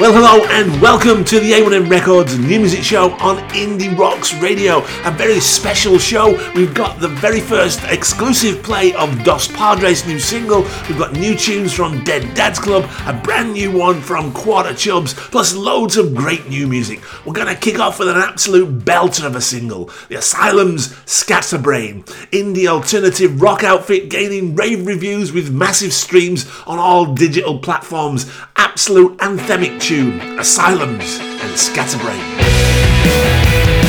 Well, hello and welcome to the A1M Records New Music Show on Indie Rocks Radio. A very special show. We've got the very first exclusive play of Dois Padres' new single. We've got new tunes from Dead Dad's Club, a brand new one from Quarter Chubz, plus loads of great new music. We're going to kick off with an absolute belter of a single The Asylum's Scatterbrain. Indie alternative rock outfit gaining rave reviews with massive streams on all digital platforms. Absolute anthemic tune, Asylums and Scatterbrain.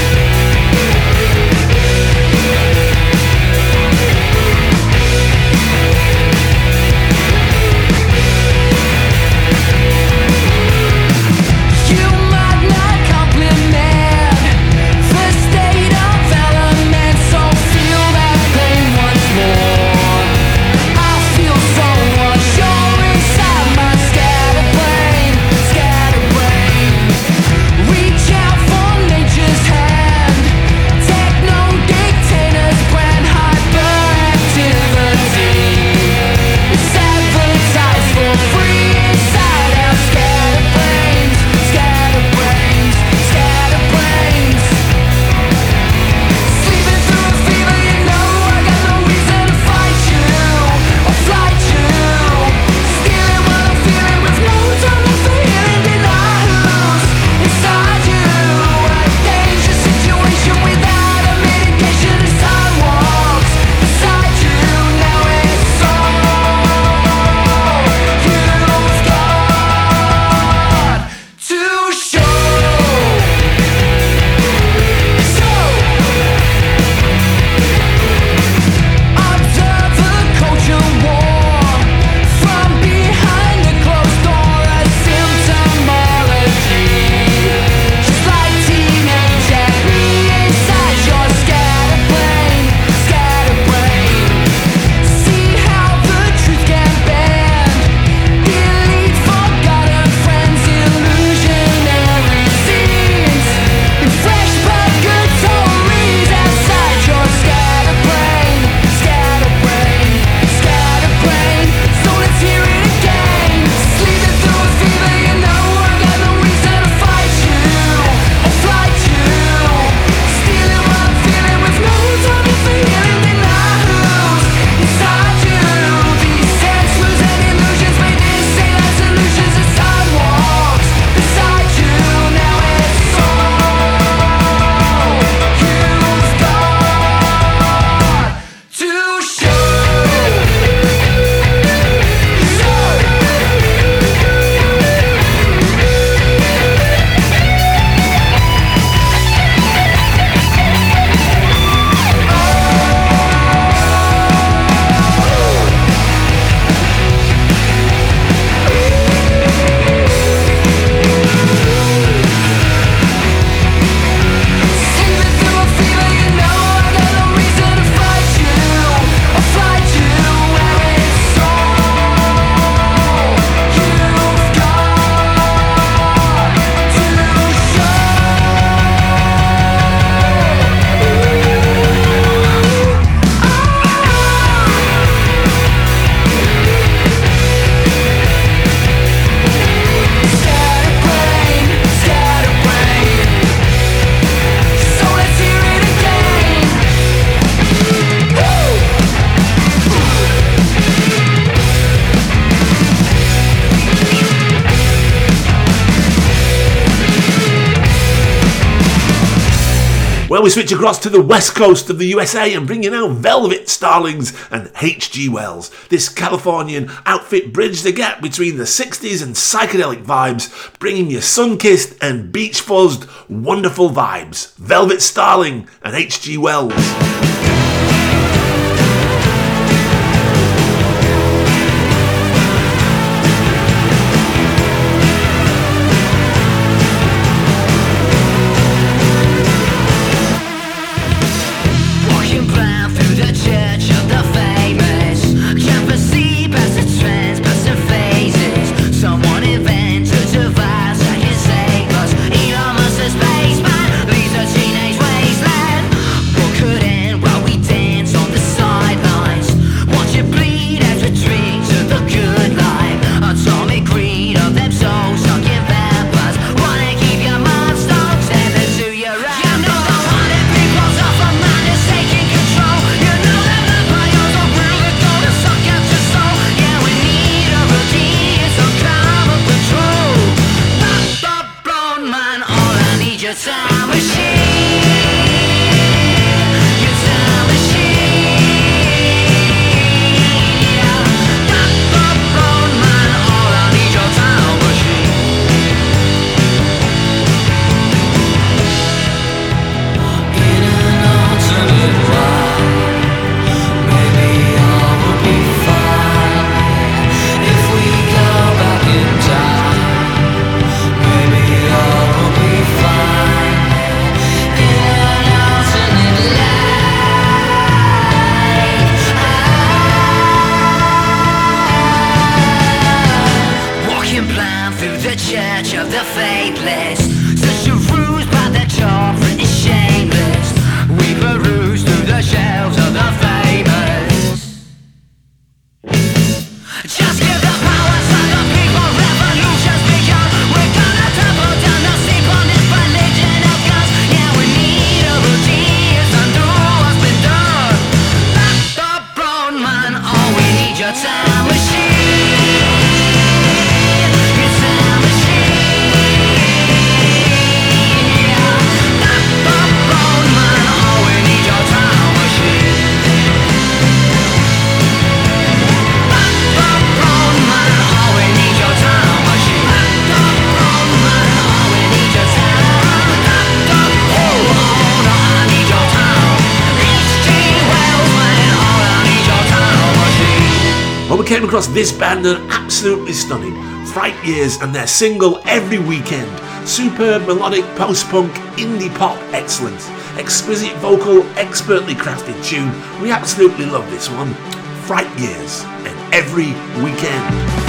Switch across to the west coast of the USA and bring you now Velvet Starlings and H.G. Wells. This Californian outfit bridged the gap between the 60s and psychedelic vibes, bringing you sun kissed and beach fuzzed wonderful vibes. Velvet Starling and H.G. Wells. came across this band are absolutely stunning. Fright Years and their single Every Weekend. Superb melodic post punk indie pop excellence. Exquisite vocal, expertly crafted tune. We absolutely love this one. Fright Years and Every Weekend.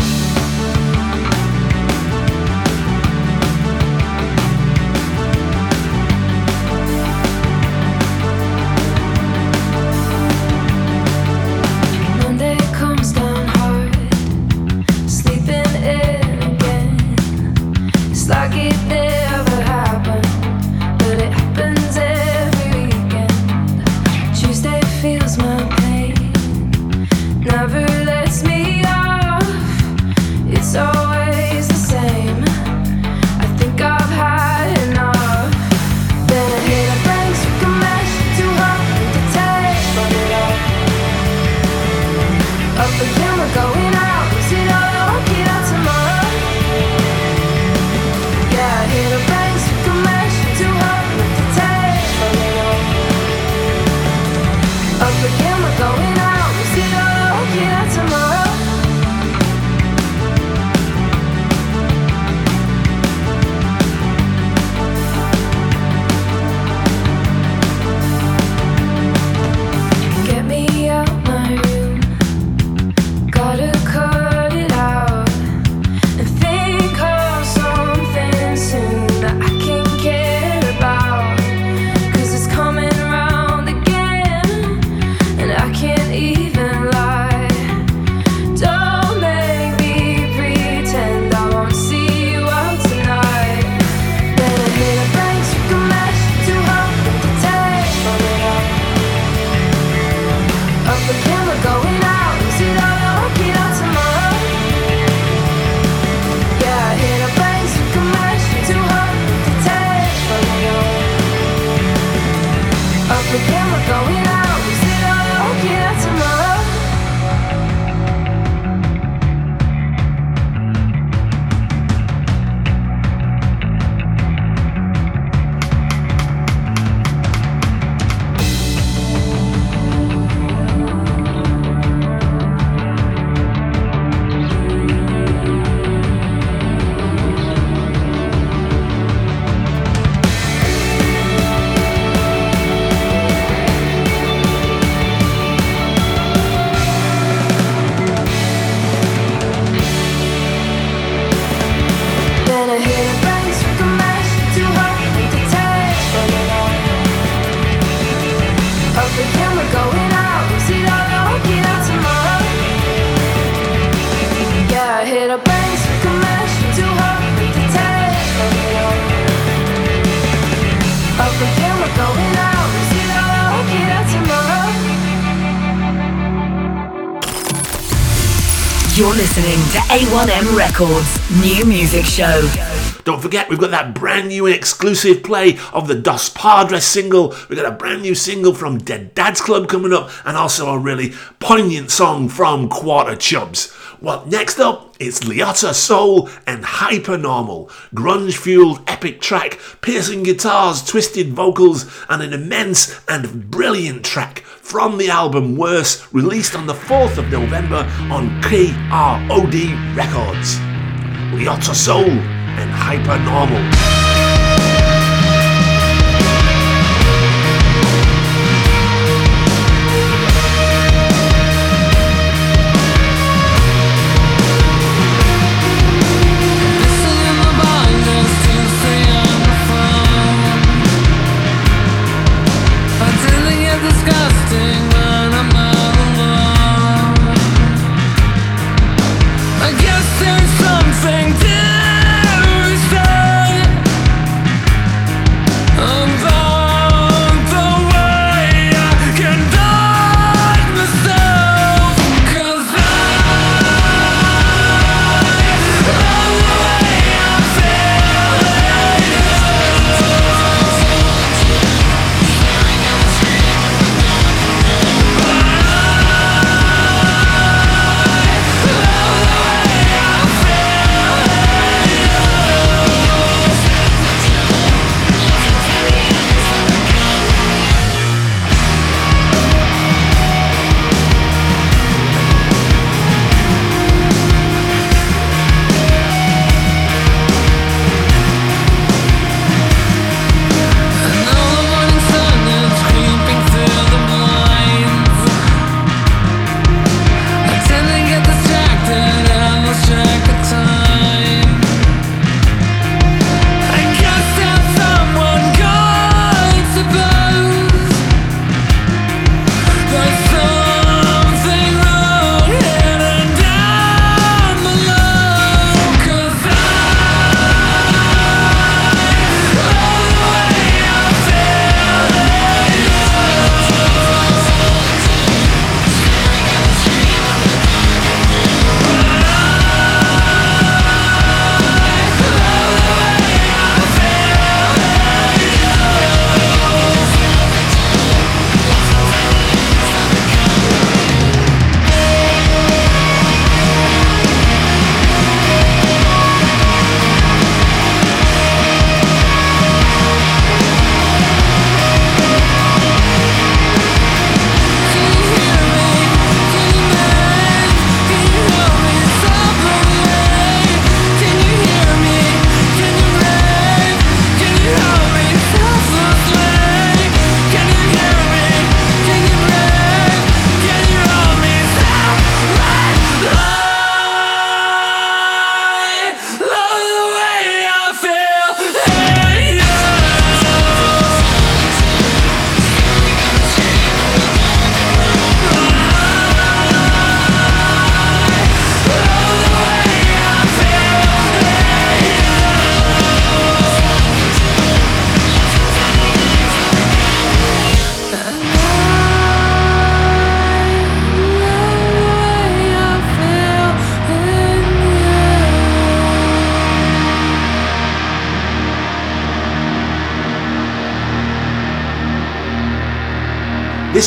A1M Records New Music Show. Don't forget, we've got that brand new and exclusive play of the Dois Padres single. We've got a brand new single from Dead Dad's Club coming up, and also a really poignant song from Quarter Chubz. Well, next up, it's Liotta Seoul and Hypernormal. Grunge fueled epic track, piercing guitars, twisted vocals, and an immense and brilliant track from the album Worse, released on the 4th of November on KROD Records. Liotta Seoul and Hypernormal.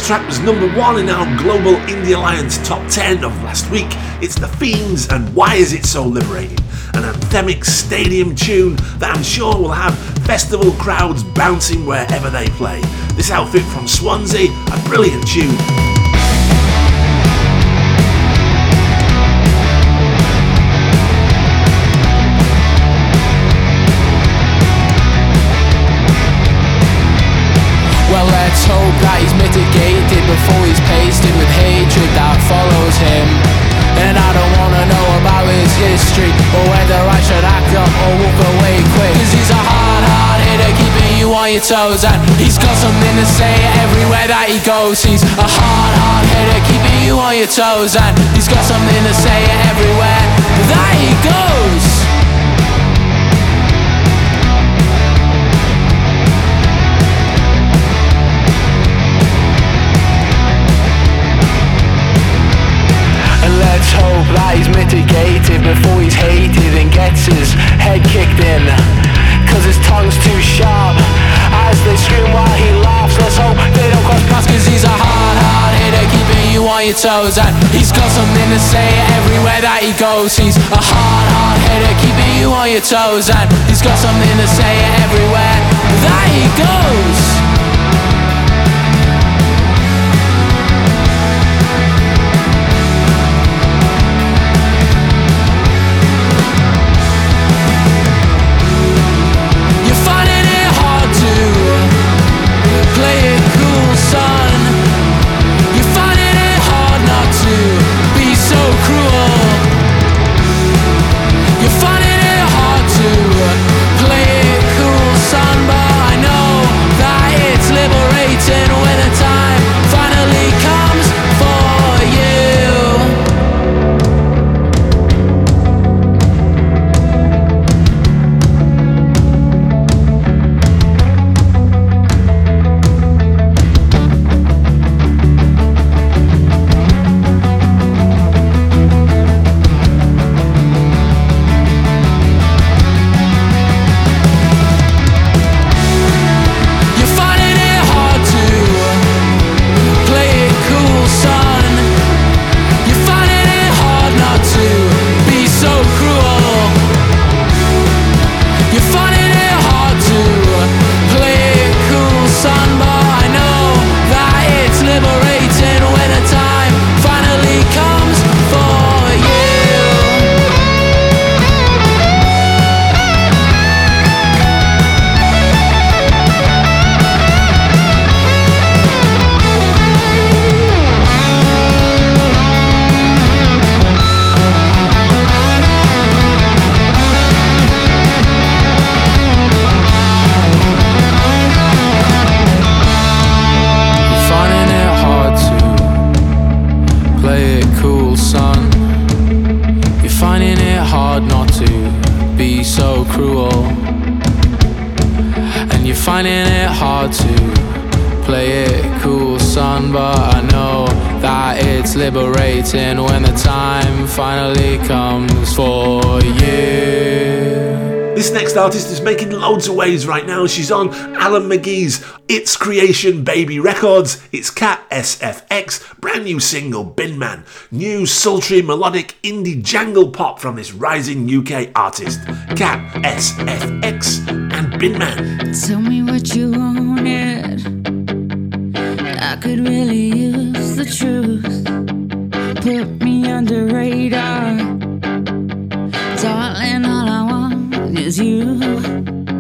Track was number one in our Global Indie Alliance top 10 of last week. It's The Fiends and Why Is It So Liberating? An anthemic stadium tune that I'm sure will have festival crowds bouncing wherever they play. This outfit from Swansea, a brilliant tune. Hatred that follows him. And I don't wanna know about his history or whether I should act up or walk away quick. Cause he's a hard, hard hitter, keeping you on your toes. And he's got something to say everywhere that he goes. He's a hard, hard hitter, keeping you on your toes. And he's got something to say everywhere that he goes. Hope that he's mitigated before he's hated and gets his head kicked acting. Cause his tongue's too sharp. As they scream while he laughs, let's hope they don't cross paths. Cause he's a hard, hard hitter, keeping you on your toes. And he's got something to say everywhere that he goes. He's a hard, hard hitter, keeping you on your toes. And he's got something to say everywhere that he goes. Loads of waves right now. She's on Alan McGee's It's Creation Baby Records. It's Cat SFX, brand new single Bin Man. New sultry melodic indie jangle pop from this rising UK artist. Cat SFX and Bin Man. Tell me what you wanted. I could really use the truth. Put me under radar. Darling, all I want is you.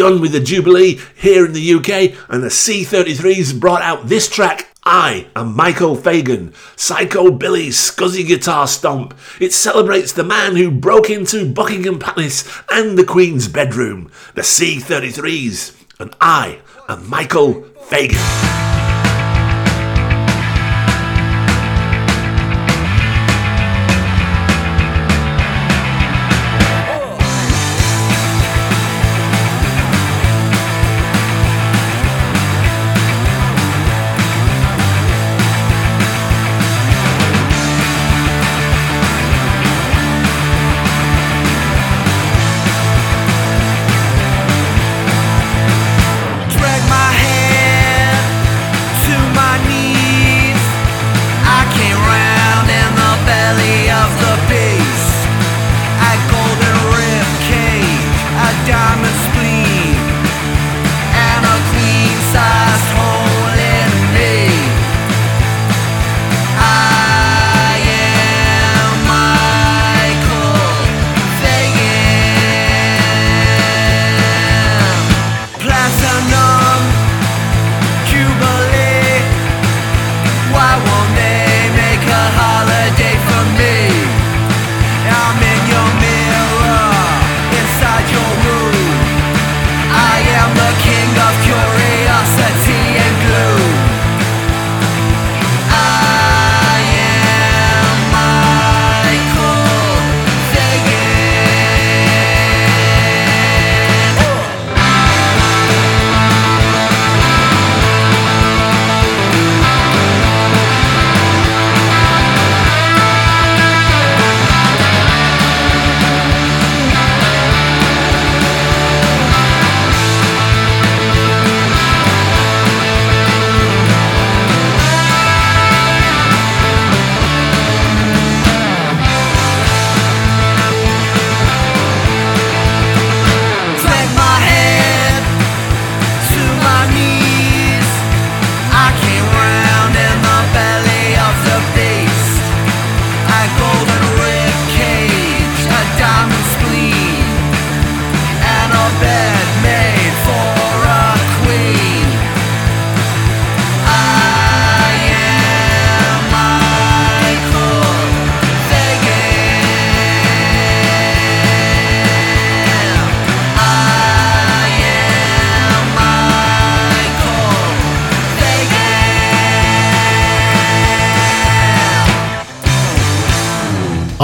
Done with the Jubilee here in the UK, and the C33s brought out this track. I am Michael Fagan, Psychobilly's scuzzy guitar stomp. It celebrates the man who broke into Buckingham Palace and the Queen's bedroom. The C33s, and I am Michael Fagan.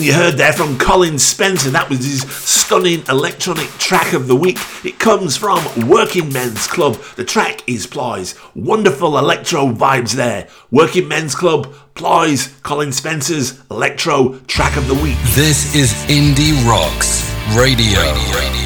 You heard there from Colin Spencer, that was his stunning electronic track of the week. It comes from Working Men's Club. The track is Ploys. Wonderful electro vibes there. Working Men's Club, Ploys, Colin Spencer's electro track of the week. This is Indie Rocks Radio.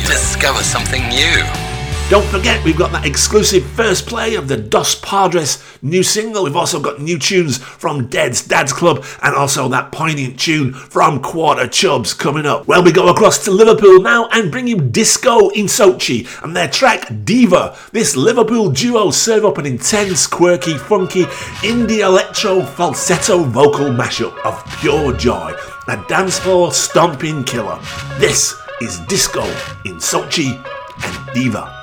Discover something new. Don't forget, we've got that exclusive first play of the Dois Padres new single. We've also got new tunes from Dead's Dad's Club and also that poignant tune from Quarter Chubz coming up. Well, we go across to Liverpool now and bring you Disco in Sochi and their track Diva. This Liverpool duo serve up an intense, quirky, funky indie electro falsetto vocal mashup of pure joy. A dance floor stomping killer. This is Disco in Sochi and Diva.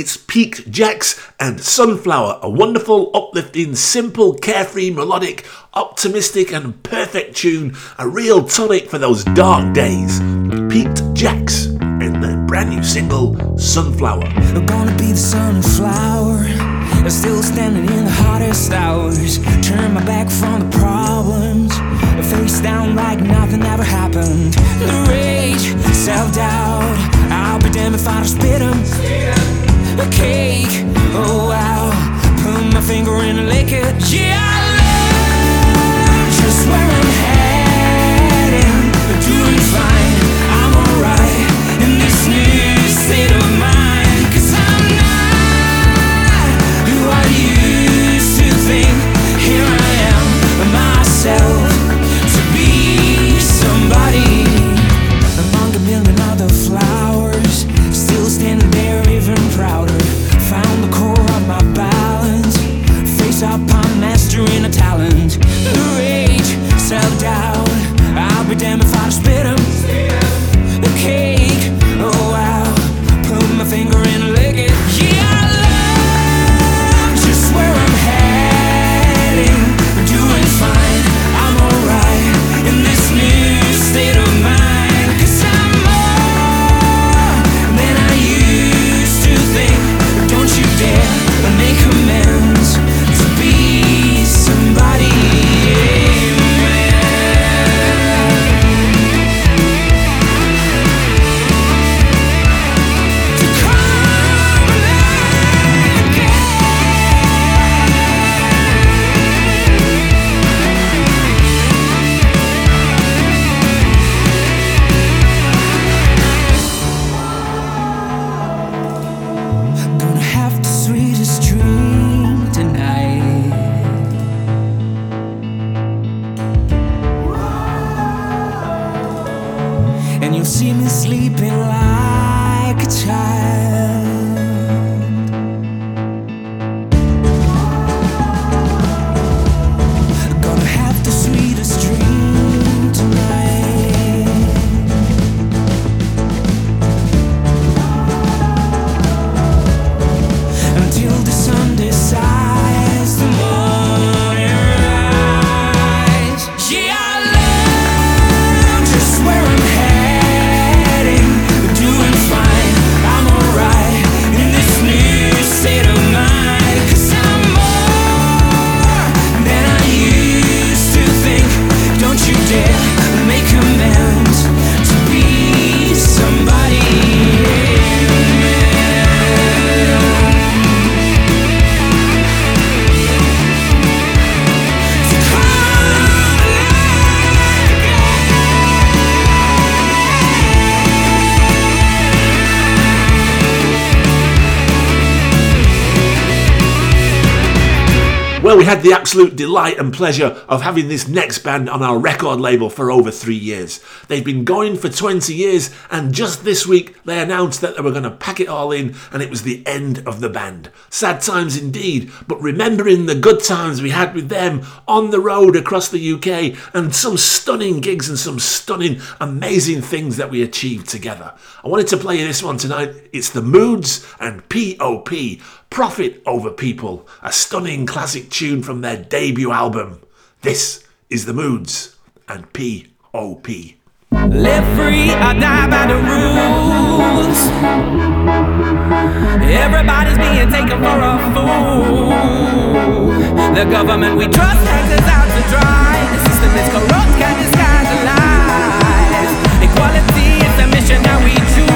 It's Piqued Jacks and Sunflower, a wonderful, uplifting, simple, carefree, melodic, optimistic, and perfect tune, a real tonic for those dark days. Piqued Jacks and their brand new single, Sunflower. We're gonna be the sunflower. I'm still standing in the hottest hours. Turn my back from the problems. Face down like nothing ever happened. The rage, self doubt. I'll be damned if I don't spit 'em. A cake, oh wow. Put my finger in lick it. Yeah, I love just where I'm heading. Well, we had the absolute delight and pleasure of having this next band on our record label for over three years. They've been going for 20 years, and just this week they announced that they were going to pack it all in, and it was the end of the band. Sad times indeed, but remembering the good times we had with them on the road across the UK, and some stunning gigs and some stunning, amazing things that we achieved together. I wanted to play you this one tonight. It's The Moods and POP. Profit Over People, a stunning classic tune from their debut album. This is The Moods and POP. Live free or die by the rules. Everybody's being taken for a fool. The government we trust has us out to dry. The system is corrupt, can disguise the lies. Equality is the mission that we choose.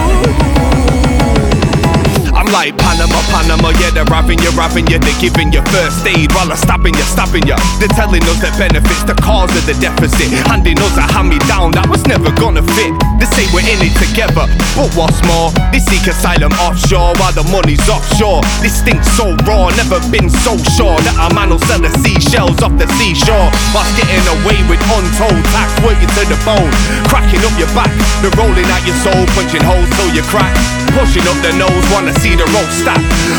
I'm like Panama, Panama, yeah, they're having you, having you, they're giving you first aid while they're stopping you, stopping you. They're telling us that benefits the cause of the deficit, handing us a hand me down that was never gonna fit. They say we're in it together, but what's more, they seek asylum offshore while the money's offshore. This stinks so raw, never been so sure that a man will sell the seashells off the seashore whilst getting away with untold tax, working to the bone, cracking up your back, they're rolling out your soul, punching holes till you crack, pushing up the nose, wanna see the road stack.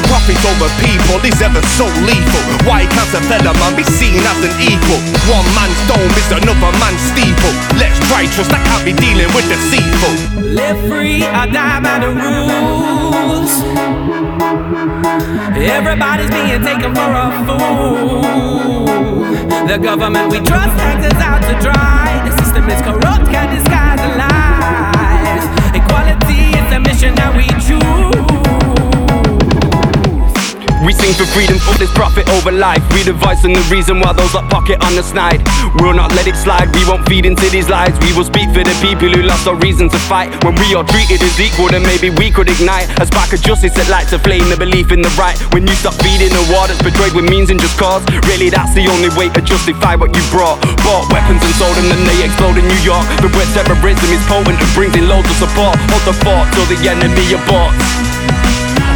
Profit over people is ever so lethal. Why can't a fella man be seen as an equal? One man's dome is another man's steeple. Let's trust, I can't be dealing with deceitful. Live free or die by the rules. Everybody's being taken for a fool. The government we trust hangs us out to dry. The system is corrupt, can disguise the lies. Equality is the mission that we choose. We sing for freedom, this profit over life. We the voice and the reason why those that pocket on the snide. We'll not let it slide, we won't feed into these lies. We will speak for the people who lost our reason to fight. When we are treated as equal, then maybe we could ignite a spark of justice that lights a flame, the belief in the right. When you stop feeding the war that's betrayed with means and just cause, really that's the only way to justify what you brought. Bought weapons and sold them, then they explode in New York. The word terrorism is potent and brings in loads of support. Hold the fort till the enemy aborts.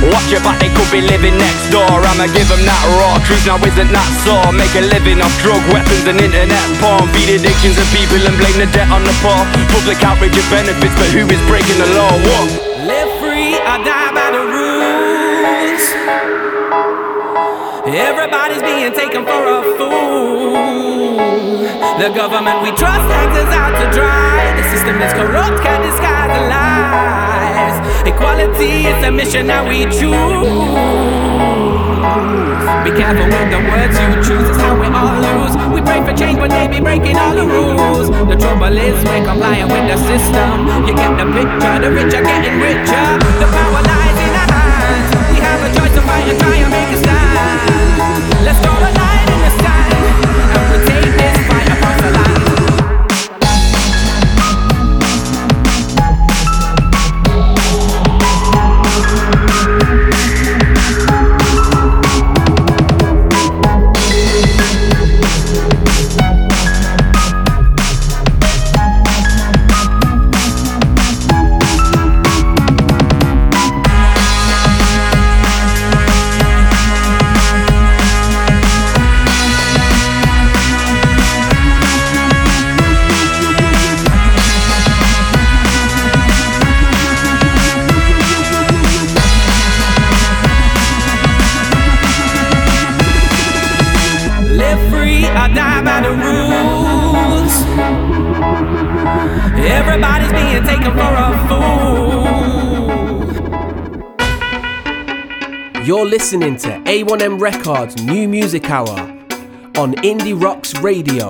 Watch your back, they could be living next door. I'ma give them that raw truth, now isn't that sore? Make a living off drug, weapons, and internet porn. Feed addictions of people and blame the debt on the poor. Public outrage of benefits, but who is breaking the law? What? Live free or die by the rules. Everybody's being taken for a fool. The government we trust hangs us out to dry. The system is corrupt, can't disguise the lies. Equality is the mission that we choose. Be careful with the words you choose, it's how we all lose. We pray for change, but they be breaking all the rules. The trouble is we're complying with the system. You get the picture, the rich are getting richer. The power lies in our hands. We have a choice to fight and try Live free or die by the rules. Everybody's being taken for a fool. You're listening to A1M Records New Music Hour on Indie Rocks Radio.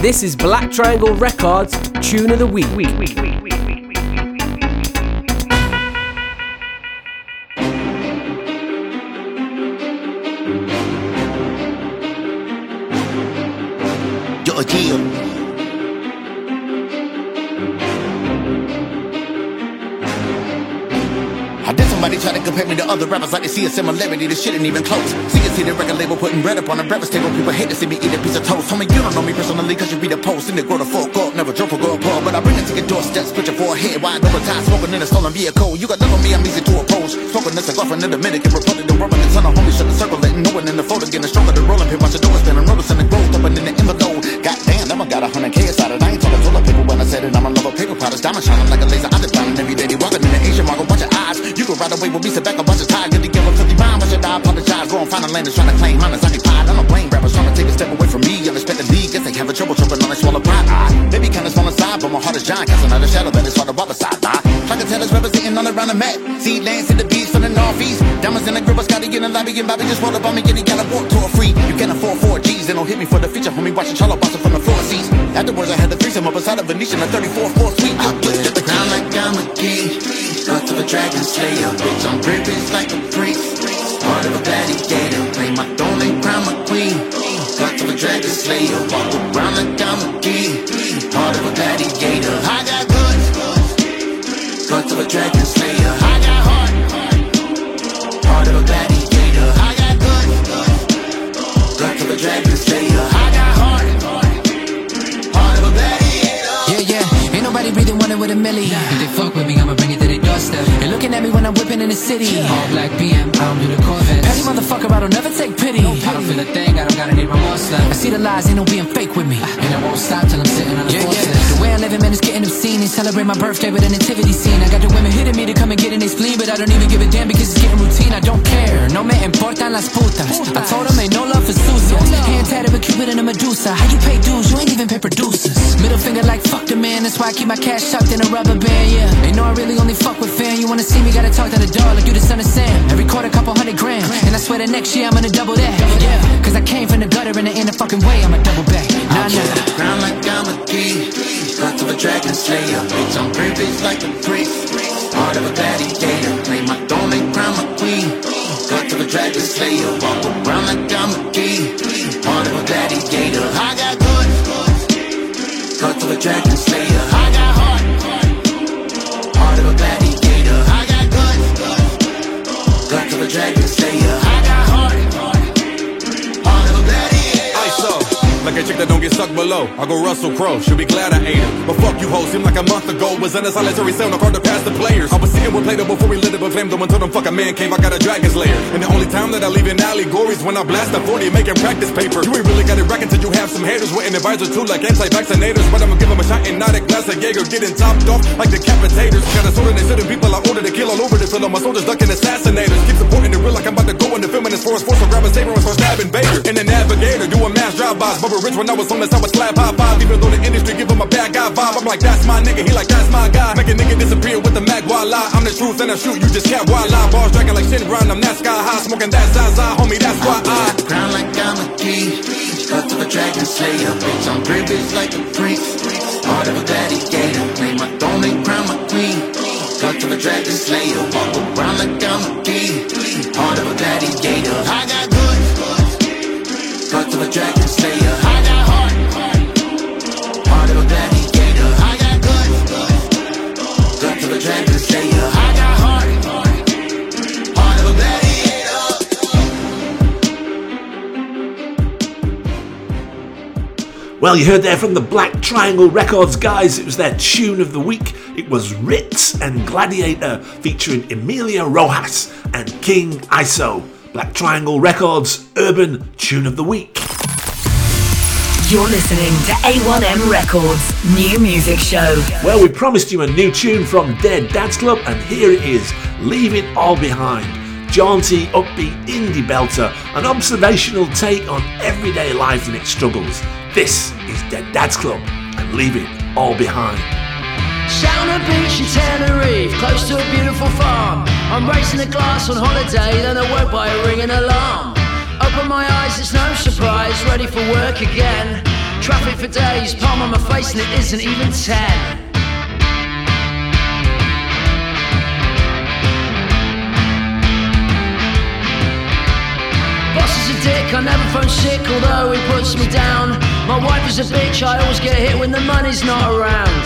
This is Black Triangle Records Tune of the Week. Yo, compare me to other rappers like they see a similarity. This shit ain't even close. See you see the record label putting bread up on the breakfast table. People hate to see me eat a piece of toast. Homie, you don't know me personally cause you read a post and they grow the fork up. Never drop for go above. But I bring it to your doorstep, split your forehead wide over time. Smoking in a stolen vehicle. You got love on me, I'm easy to approach. Smoking this cigar from the Dominican Republic. The rubber and ton of homies shut the circle. Letting no one in the photo getting stronger. The rolling pin, watch the doors spinning. Noticing the growth open in the envelope. Goddamn, never got a hundred K inside it. I ain't talking toilet paper when I said it. I'm a lover of paper products. Diamond shining like a laser. I just diamond every day. They walking in the Asian market. You can ride away with me. Sit back and watch your tie. Get together 50 rhyme. I should I apologize. Wrong, find a land trying to claim mine. honest. Occupied. I don't blame rappers trying to take a step away from me. Unexpectedly. Guess they have a trouble choking on a swallow pride. I, ah, they be kinda small inside, but my heart is giant. Cast another shadow that is hard to walk beside. I, ah, try to tell us representing all around the map. See lands in the beach from the northeast. Diamonds in the grip. Scotty in the lobby. And Bobby just roll up on me. And he got a walk tour free. You can't afford four G's. They don't hit me for the feature. Homie, watching Charlotte Boston from the floor seats. Afterwards, I had the threesome up beside a Venetian, a 34th floor suite. I the like I'm a king. Got to a dragon slayer. Bitch, I'm privileged like a prince. Part of a gladiator. Play my throne and crown my queen. Got to a dragon slayer. Walk around like I'm a king. Part of a gladiator. I got guns. Got to a dragon slayer. I got heart. Part of a gladiator. I got guns. Got to a dragon slayer. Nobody breathing water with a milli. If they fuck with me, I'ma bring it to their doorstep. They looking at me when I'm whipping in the city. All black BM, I don't do the Corvette. Petty motherfucker, I don't never take pity. I don't feel a thing, I don't gotta need my more. I see the lies, ain't no being fake with me. And I won't stop till I'm sitting on the yeah, yeah. I live it, man, is getting obscene. They celebrate my birthday with a nativity scene. I got the women hitting me to come and get in their spleen, but I don't even give a damn because it's getting routine. I don't care, no me importan las putas. I told them ain't no love for sucias. Hand tatted with Cupid and a Medusa. How you pay dues? You ain't even pay producers. Middle finger like fuck the man, that's why I keep my cash tucked in a rubber band, yeah. Ain't know I really only fuck with fan. You wanna see me, gotta talk to the dog like you the son of Sam. Every quarter, couple hundred grand. And I swear that next year I'm gonna double that. Yeah, cause I came from the gutter and there ain't a fucking way I'm a double back. Nah, nah. the like I'm a Got to a dragon slayer. Bitch, I'm privileged like a prince. Part of a gladiator. Play my throne and crown my queen. Got to a dragon slayer. Walk around like I'm a king. Part of a gladiator. I got guns. Got to a dragon slayer. I got heart. Part of a gladiator. I got guns. Got to a dragon like a chick that don't get sucked below. I go Russell Crowe, she'll be glad I ate her. But fuck you hoes, seemed like a month ago. Was in a solitary cell, no card to pass the players. I was sitting with Plato before we lit it, but flamed them until them fucking man cave. I got a dragon's lair. And the only time that I leave in allegories when I blast a 40 making practice paper. You ain't really got it racking till you have some haters with an advisor too, like anti-vaccinators. But I'ma give them a shot and not a glass of Jaeger, getting topped off like decapitators. Got a sword and they certain people I order to kill all over the field. My soldiers ducking assassinators. Keep supporting the real like I'm about to go in the it's force force. So grab a saber and start stabbing Vader. And the navigator doing mass drive-bys. Bubba Rich when I was homeless, I was slap high five. Even though the industry give him a bad guy vibe, I'm like that's my nigga. He like that's my guy. Make a nigga disappear with the mag voila. I'm the truth and I shoot you just can't voila. Bars dragging like Shin Brown. I'm that sky high, smoking that Zaza, homie. That's why I. Crown like I'm a king. Cut to a dragon slayer. Bitch, I'm privileged like a prince. Part of a gladiator. Play my throne and crown my queen. Cut to a dragon slayer. Walk around like I'm a king. Part of a gladiator. I got guns. Cut to a dragon slayer. Well, you heard there from the Black Triangle Records guys. It was their tune of the week. It was Rittz and Gladiator featuring Emilia Rojas and King ISO. Black Triangle Records Urban Tune of the Week. You're listening to A1M Records New Music Show. Well, we promised you a new tune from Dead Dads Club, and here it is Leave It All Behind. Jaunty, upbeat indie belter, an observational take on everyday life and its struggles. This is Dead Dad's Club and Leave It All Behind. Down a beach in Tenerife, close to a beautiful farm. I'm racing a glass on holiday, then I woke by a ringing alarm. Open my eyes, it's no surprise, ready for work again. Traffic for days, palm on my face, and it isn't even ten. Dick, I never phone sick, although he puts me down. My wife is a bitch, I always get hit when the money's not around.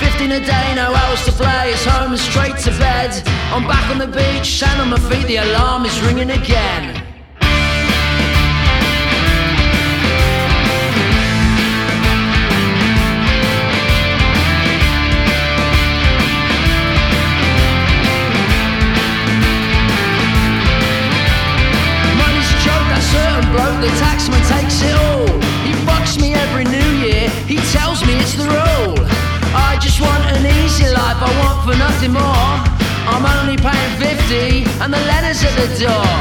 15 a day, no hours to play. It's home and straight to bed. I'm back on the beach, sand on my feet, the alarm is ringing again. The taxman takes it all. He fucks me every new year, he tells me it's the rule. I just want an easy life, I want for nothing more. I'm only paying 50, and the letter's at the door.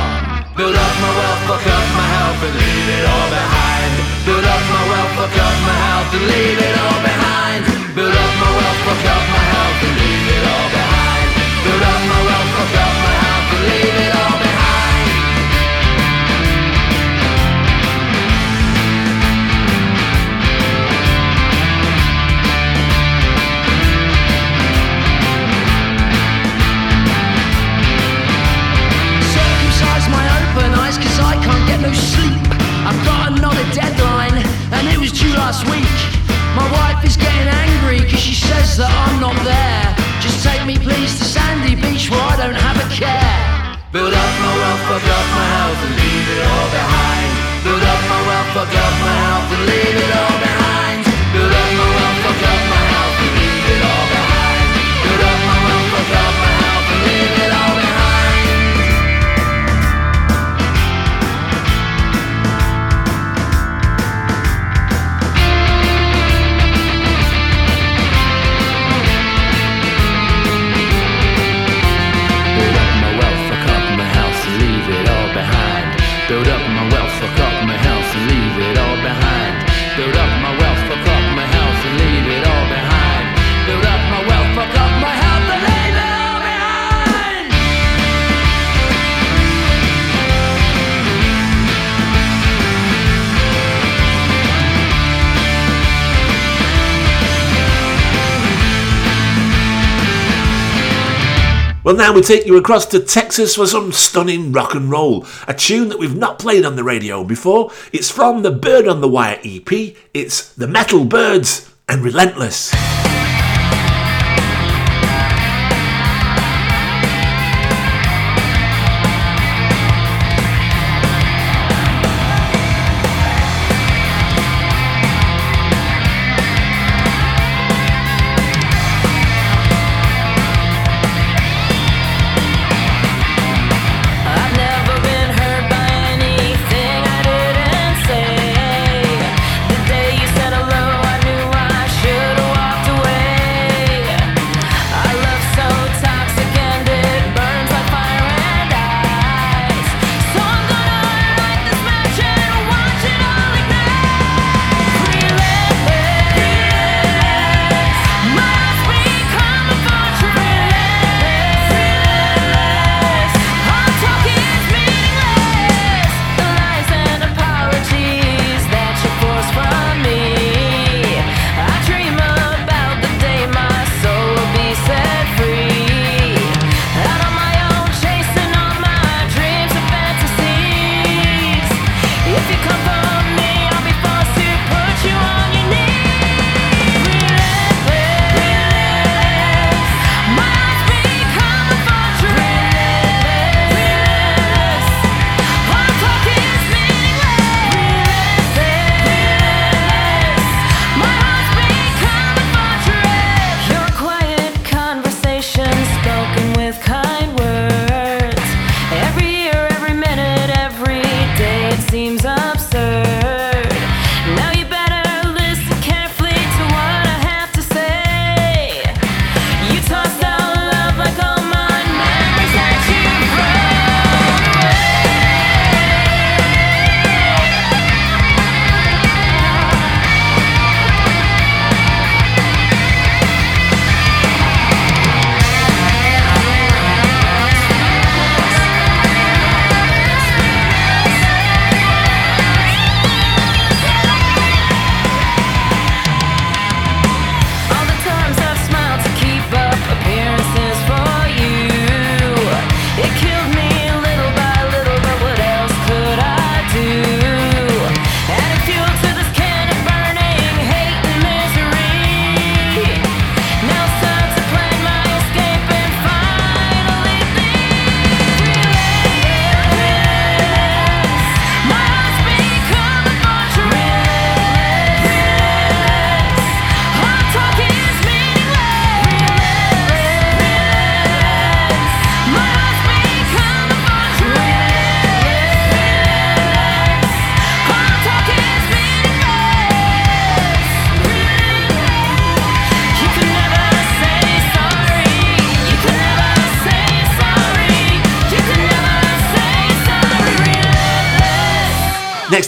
Build up my wealth, fuck up my health, and leave it all behind. Build up my wealth, fuck up my health, and leave it all behind. Build up my wealth, fuck up my health, and leave it all behind. Build up my wealth, fuck up my last week. My wife is getting angry cause she says that I'm not there. Just take me please to Sandy Beach where I don't have a care. Build up my wealth, fuck up my health and leave it all behind. Build up my wealth, fuck up my health now we take you across to Texas for some stunning rock and roll. A tune that we've not played on the radio before. It's from the Bird on the Wire EP. It's The Metal Byrds and Relentless.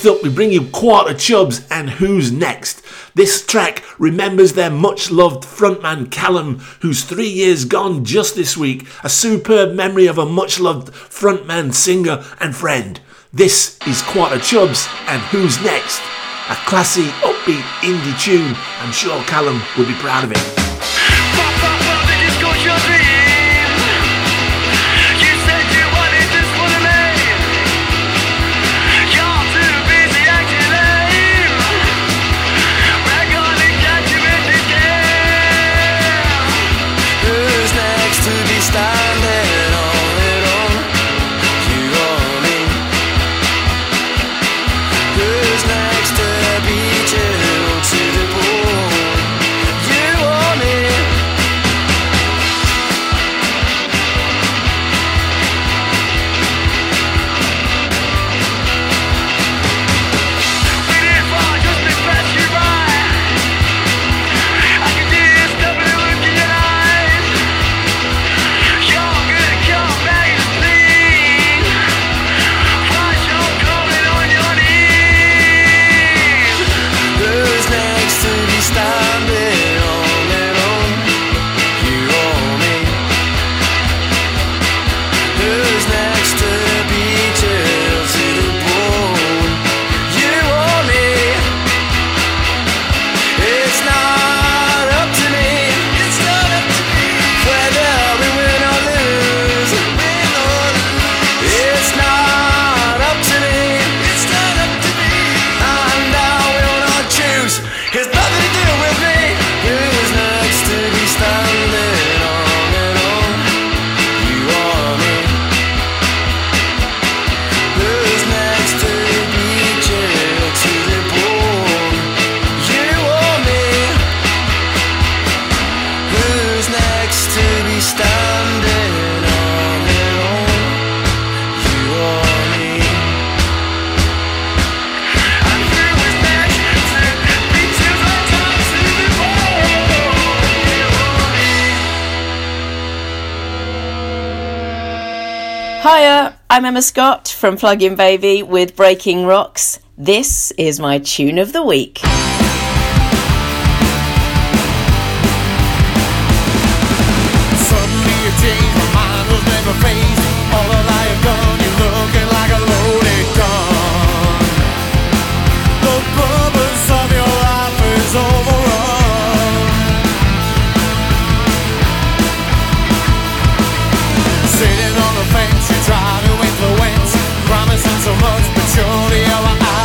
Next up, we bring you Quarter Chubz and Who's Next. This track remembers their much loved frontman Callum, who's three years gone just this week, a superb memory of a much loved frontman, singer, and friend. This is Quarter Chubz and Who's Next, a classy, upbeat indie tune. I'm sure Callum would be proud of it. Emma Scott from Plug In Baby with Breaking Rocks. This is my tune of the week. それは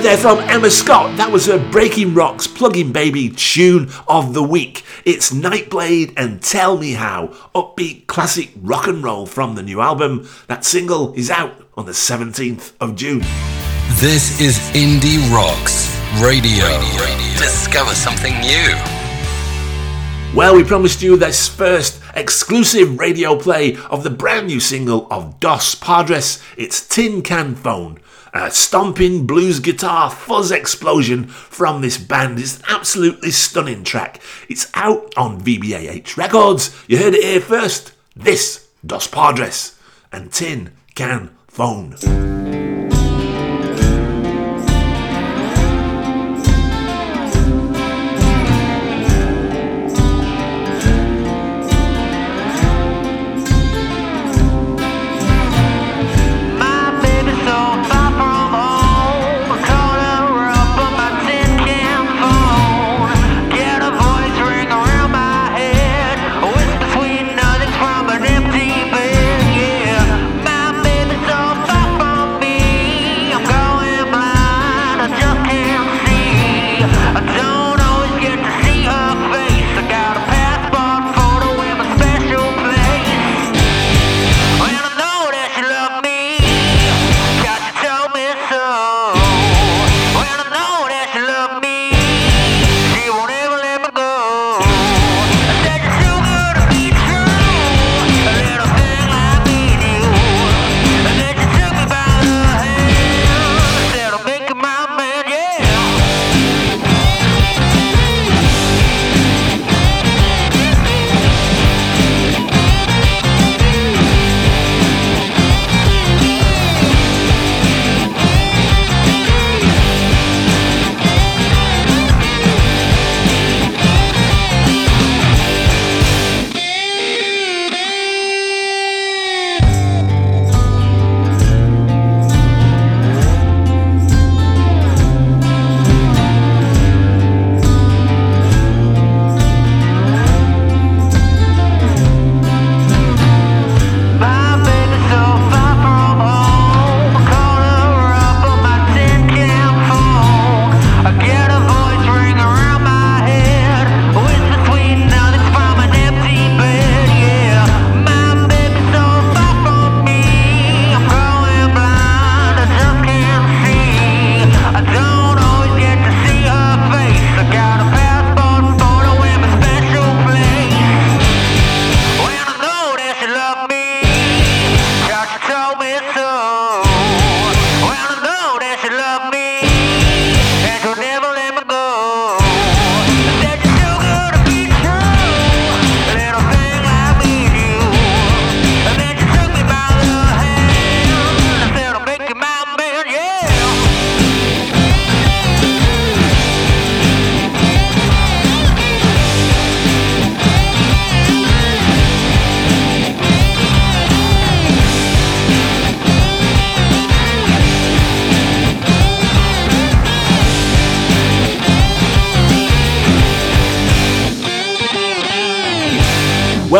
heard there from Emma Scott. That was her Breaking Rocks Plug-in Baby tune of the week. It's Night Blade and Tell Me How, upbeat classic rock and roll from the new album. That single is out on the 17th of June. This is Indie Rocks Radio. Discover something new. Well, we promised you this first exclusive radio play of the brand new single of Dois Padres. It's Tin Can Phone. A stomping blues guitar fuzz explosion from this band is an absolutely stunning track. It's out on VBAH Records. You heard it here first. This, Dois Padres and Tin Can Phone.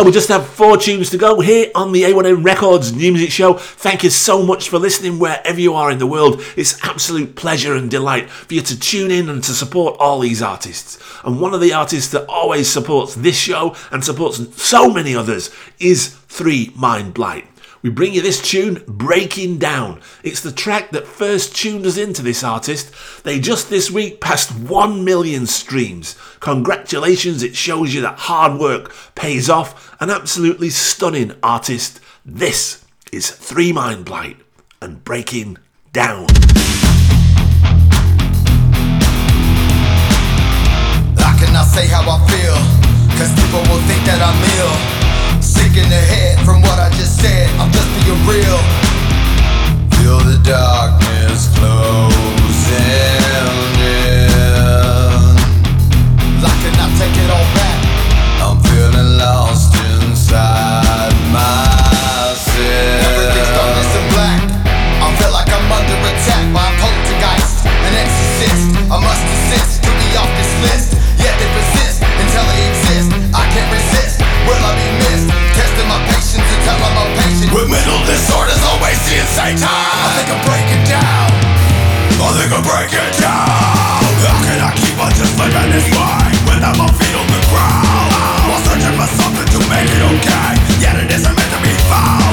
Well, we just have four tunes to go here on the A1M Records New Music Show. Thank you so much for listening wherever you are in the world. It's absolute pleasure and delight for you to tune in and to support all these artists. And one of the artists that always supports this show and supports so many others is Three Mind Blight. We bring you this tune, Breaking Down. It's the track that first tuned us into this artist. They just this week passed 1 million streams. Congratulations, it shows you that hard work pays off. An absolutely stunning artist. This is Three Mind Blight and Breaking Down. I cannot say how I feel, cause people will think that I'm ill. Sick in the head from what I just I'm just being real. Feel the darkness closing in. I cannot take it all back. I'm feeling lost inside myself. Everything's darkness and black. I feel like I'm under attack by a poltergeist, an exorcist. I must desist to be off this list. Yet they persist until they exist. I can't resist. Will I be missed? time I'm impatient With mental disorders always the insane time I think I'm breaking down. I think I'm breaking down. How can I keep on just living this way When my feet on the ground? While searching for something to make it okay. Yet it isn't meant to be found.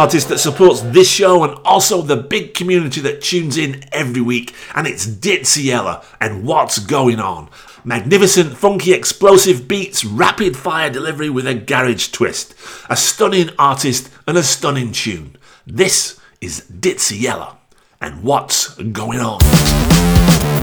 artist that supports this show and also the big community that tunes in every week, and it's Ditsea Yella. and What's Going On. Magnificent, funky, explosive beats, rapid fire delivery with a garage twist. A stunning artist and a stunning tune. This is Ditsea Yella. and What's Going On.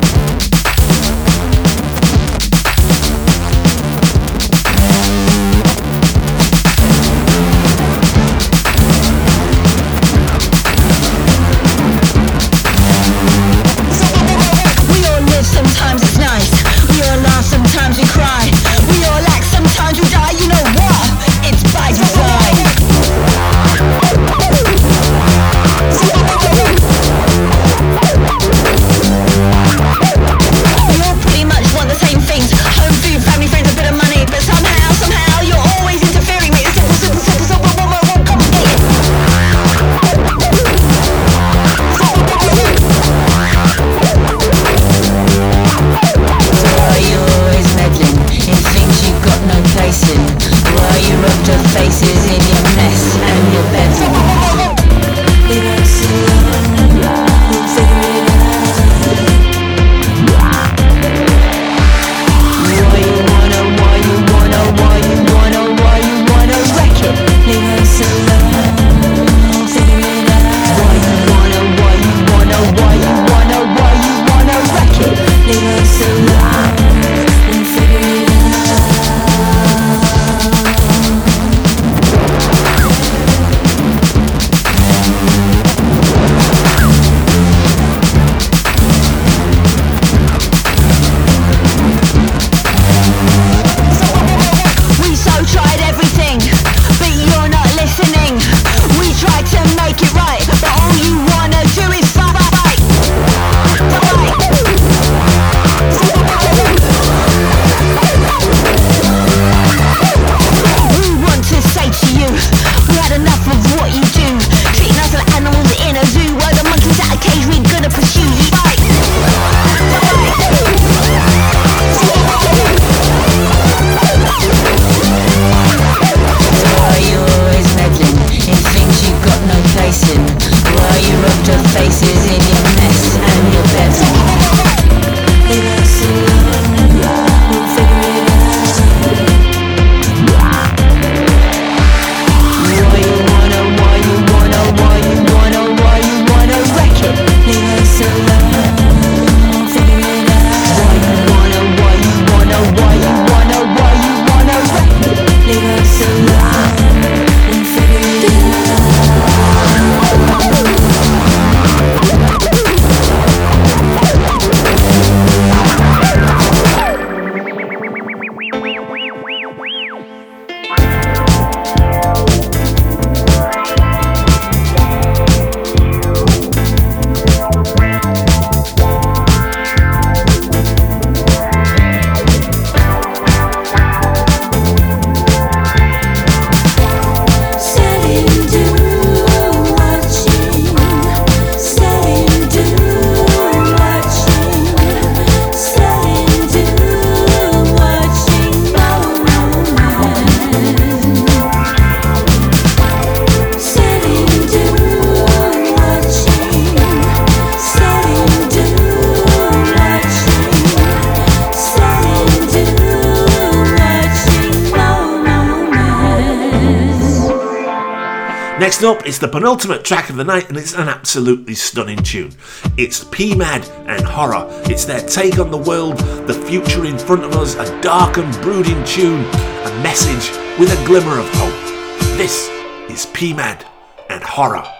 Next up, it's the penultimate track of the night, and it's an absolutely stunning tune. It's pMad and Horror. It's their take on the world, the future in front of us, a dark and brooding tune, a message with a glimmer of hope. This is pMad and Horror.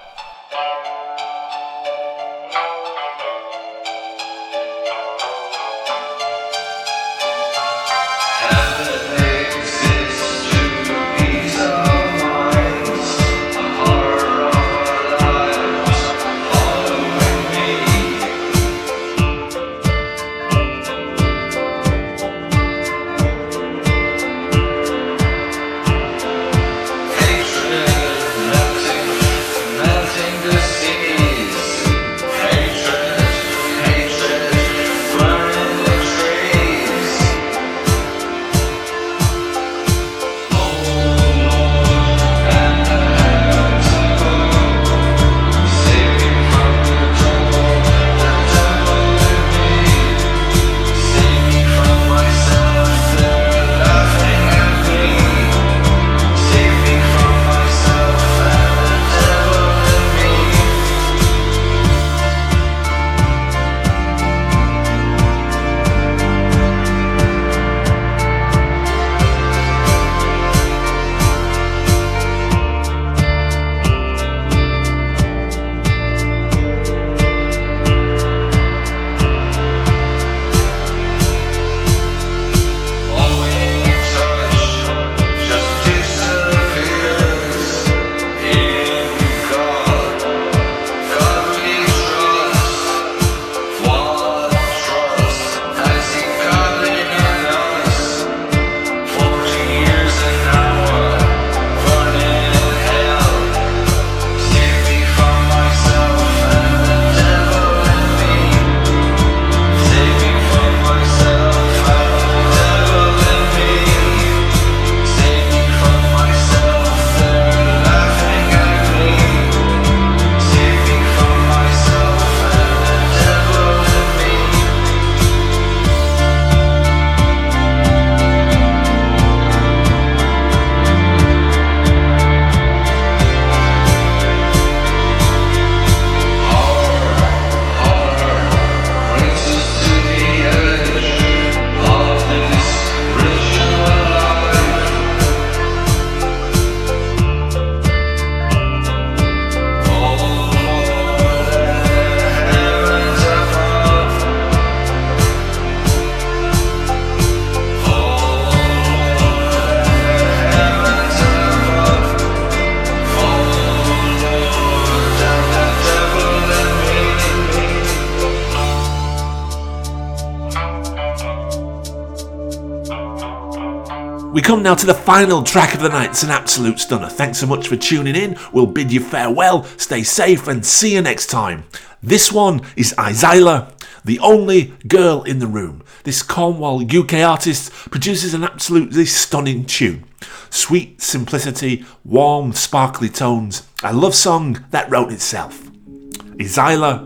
Come now to the final track of the night. It's an absolute stunner. Thanks so much for tuning in. We'll bid you farewell, stay safe, and see you next time. This one is Isyla, the only girl in the room. This Cornwall UK artist produces an absolutely stunning tune. Sweet simplicity, warm, sparkly tones, a love song that wrote itself. Isyla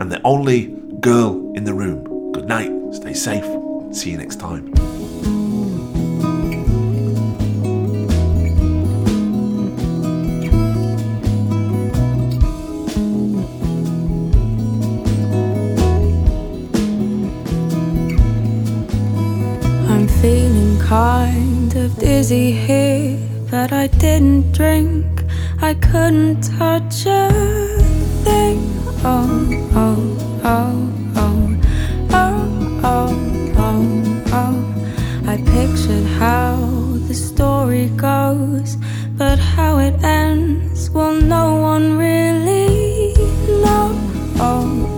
and the only girl in the room. Good night, stay safe, see you next time. Kind of dizzy here, but I didn't drink. I couldn't touch a thing. Oh, oh, oh, oh, oh, oh, oh, oh. I pictured how the story goes, but how it ends, well, no one really knows. Oh,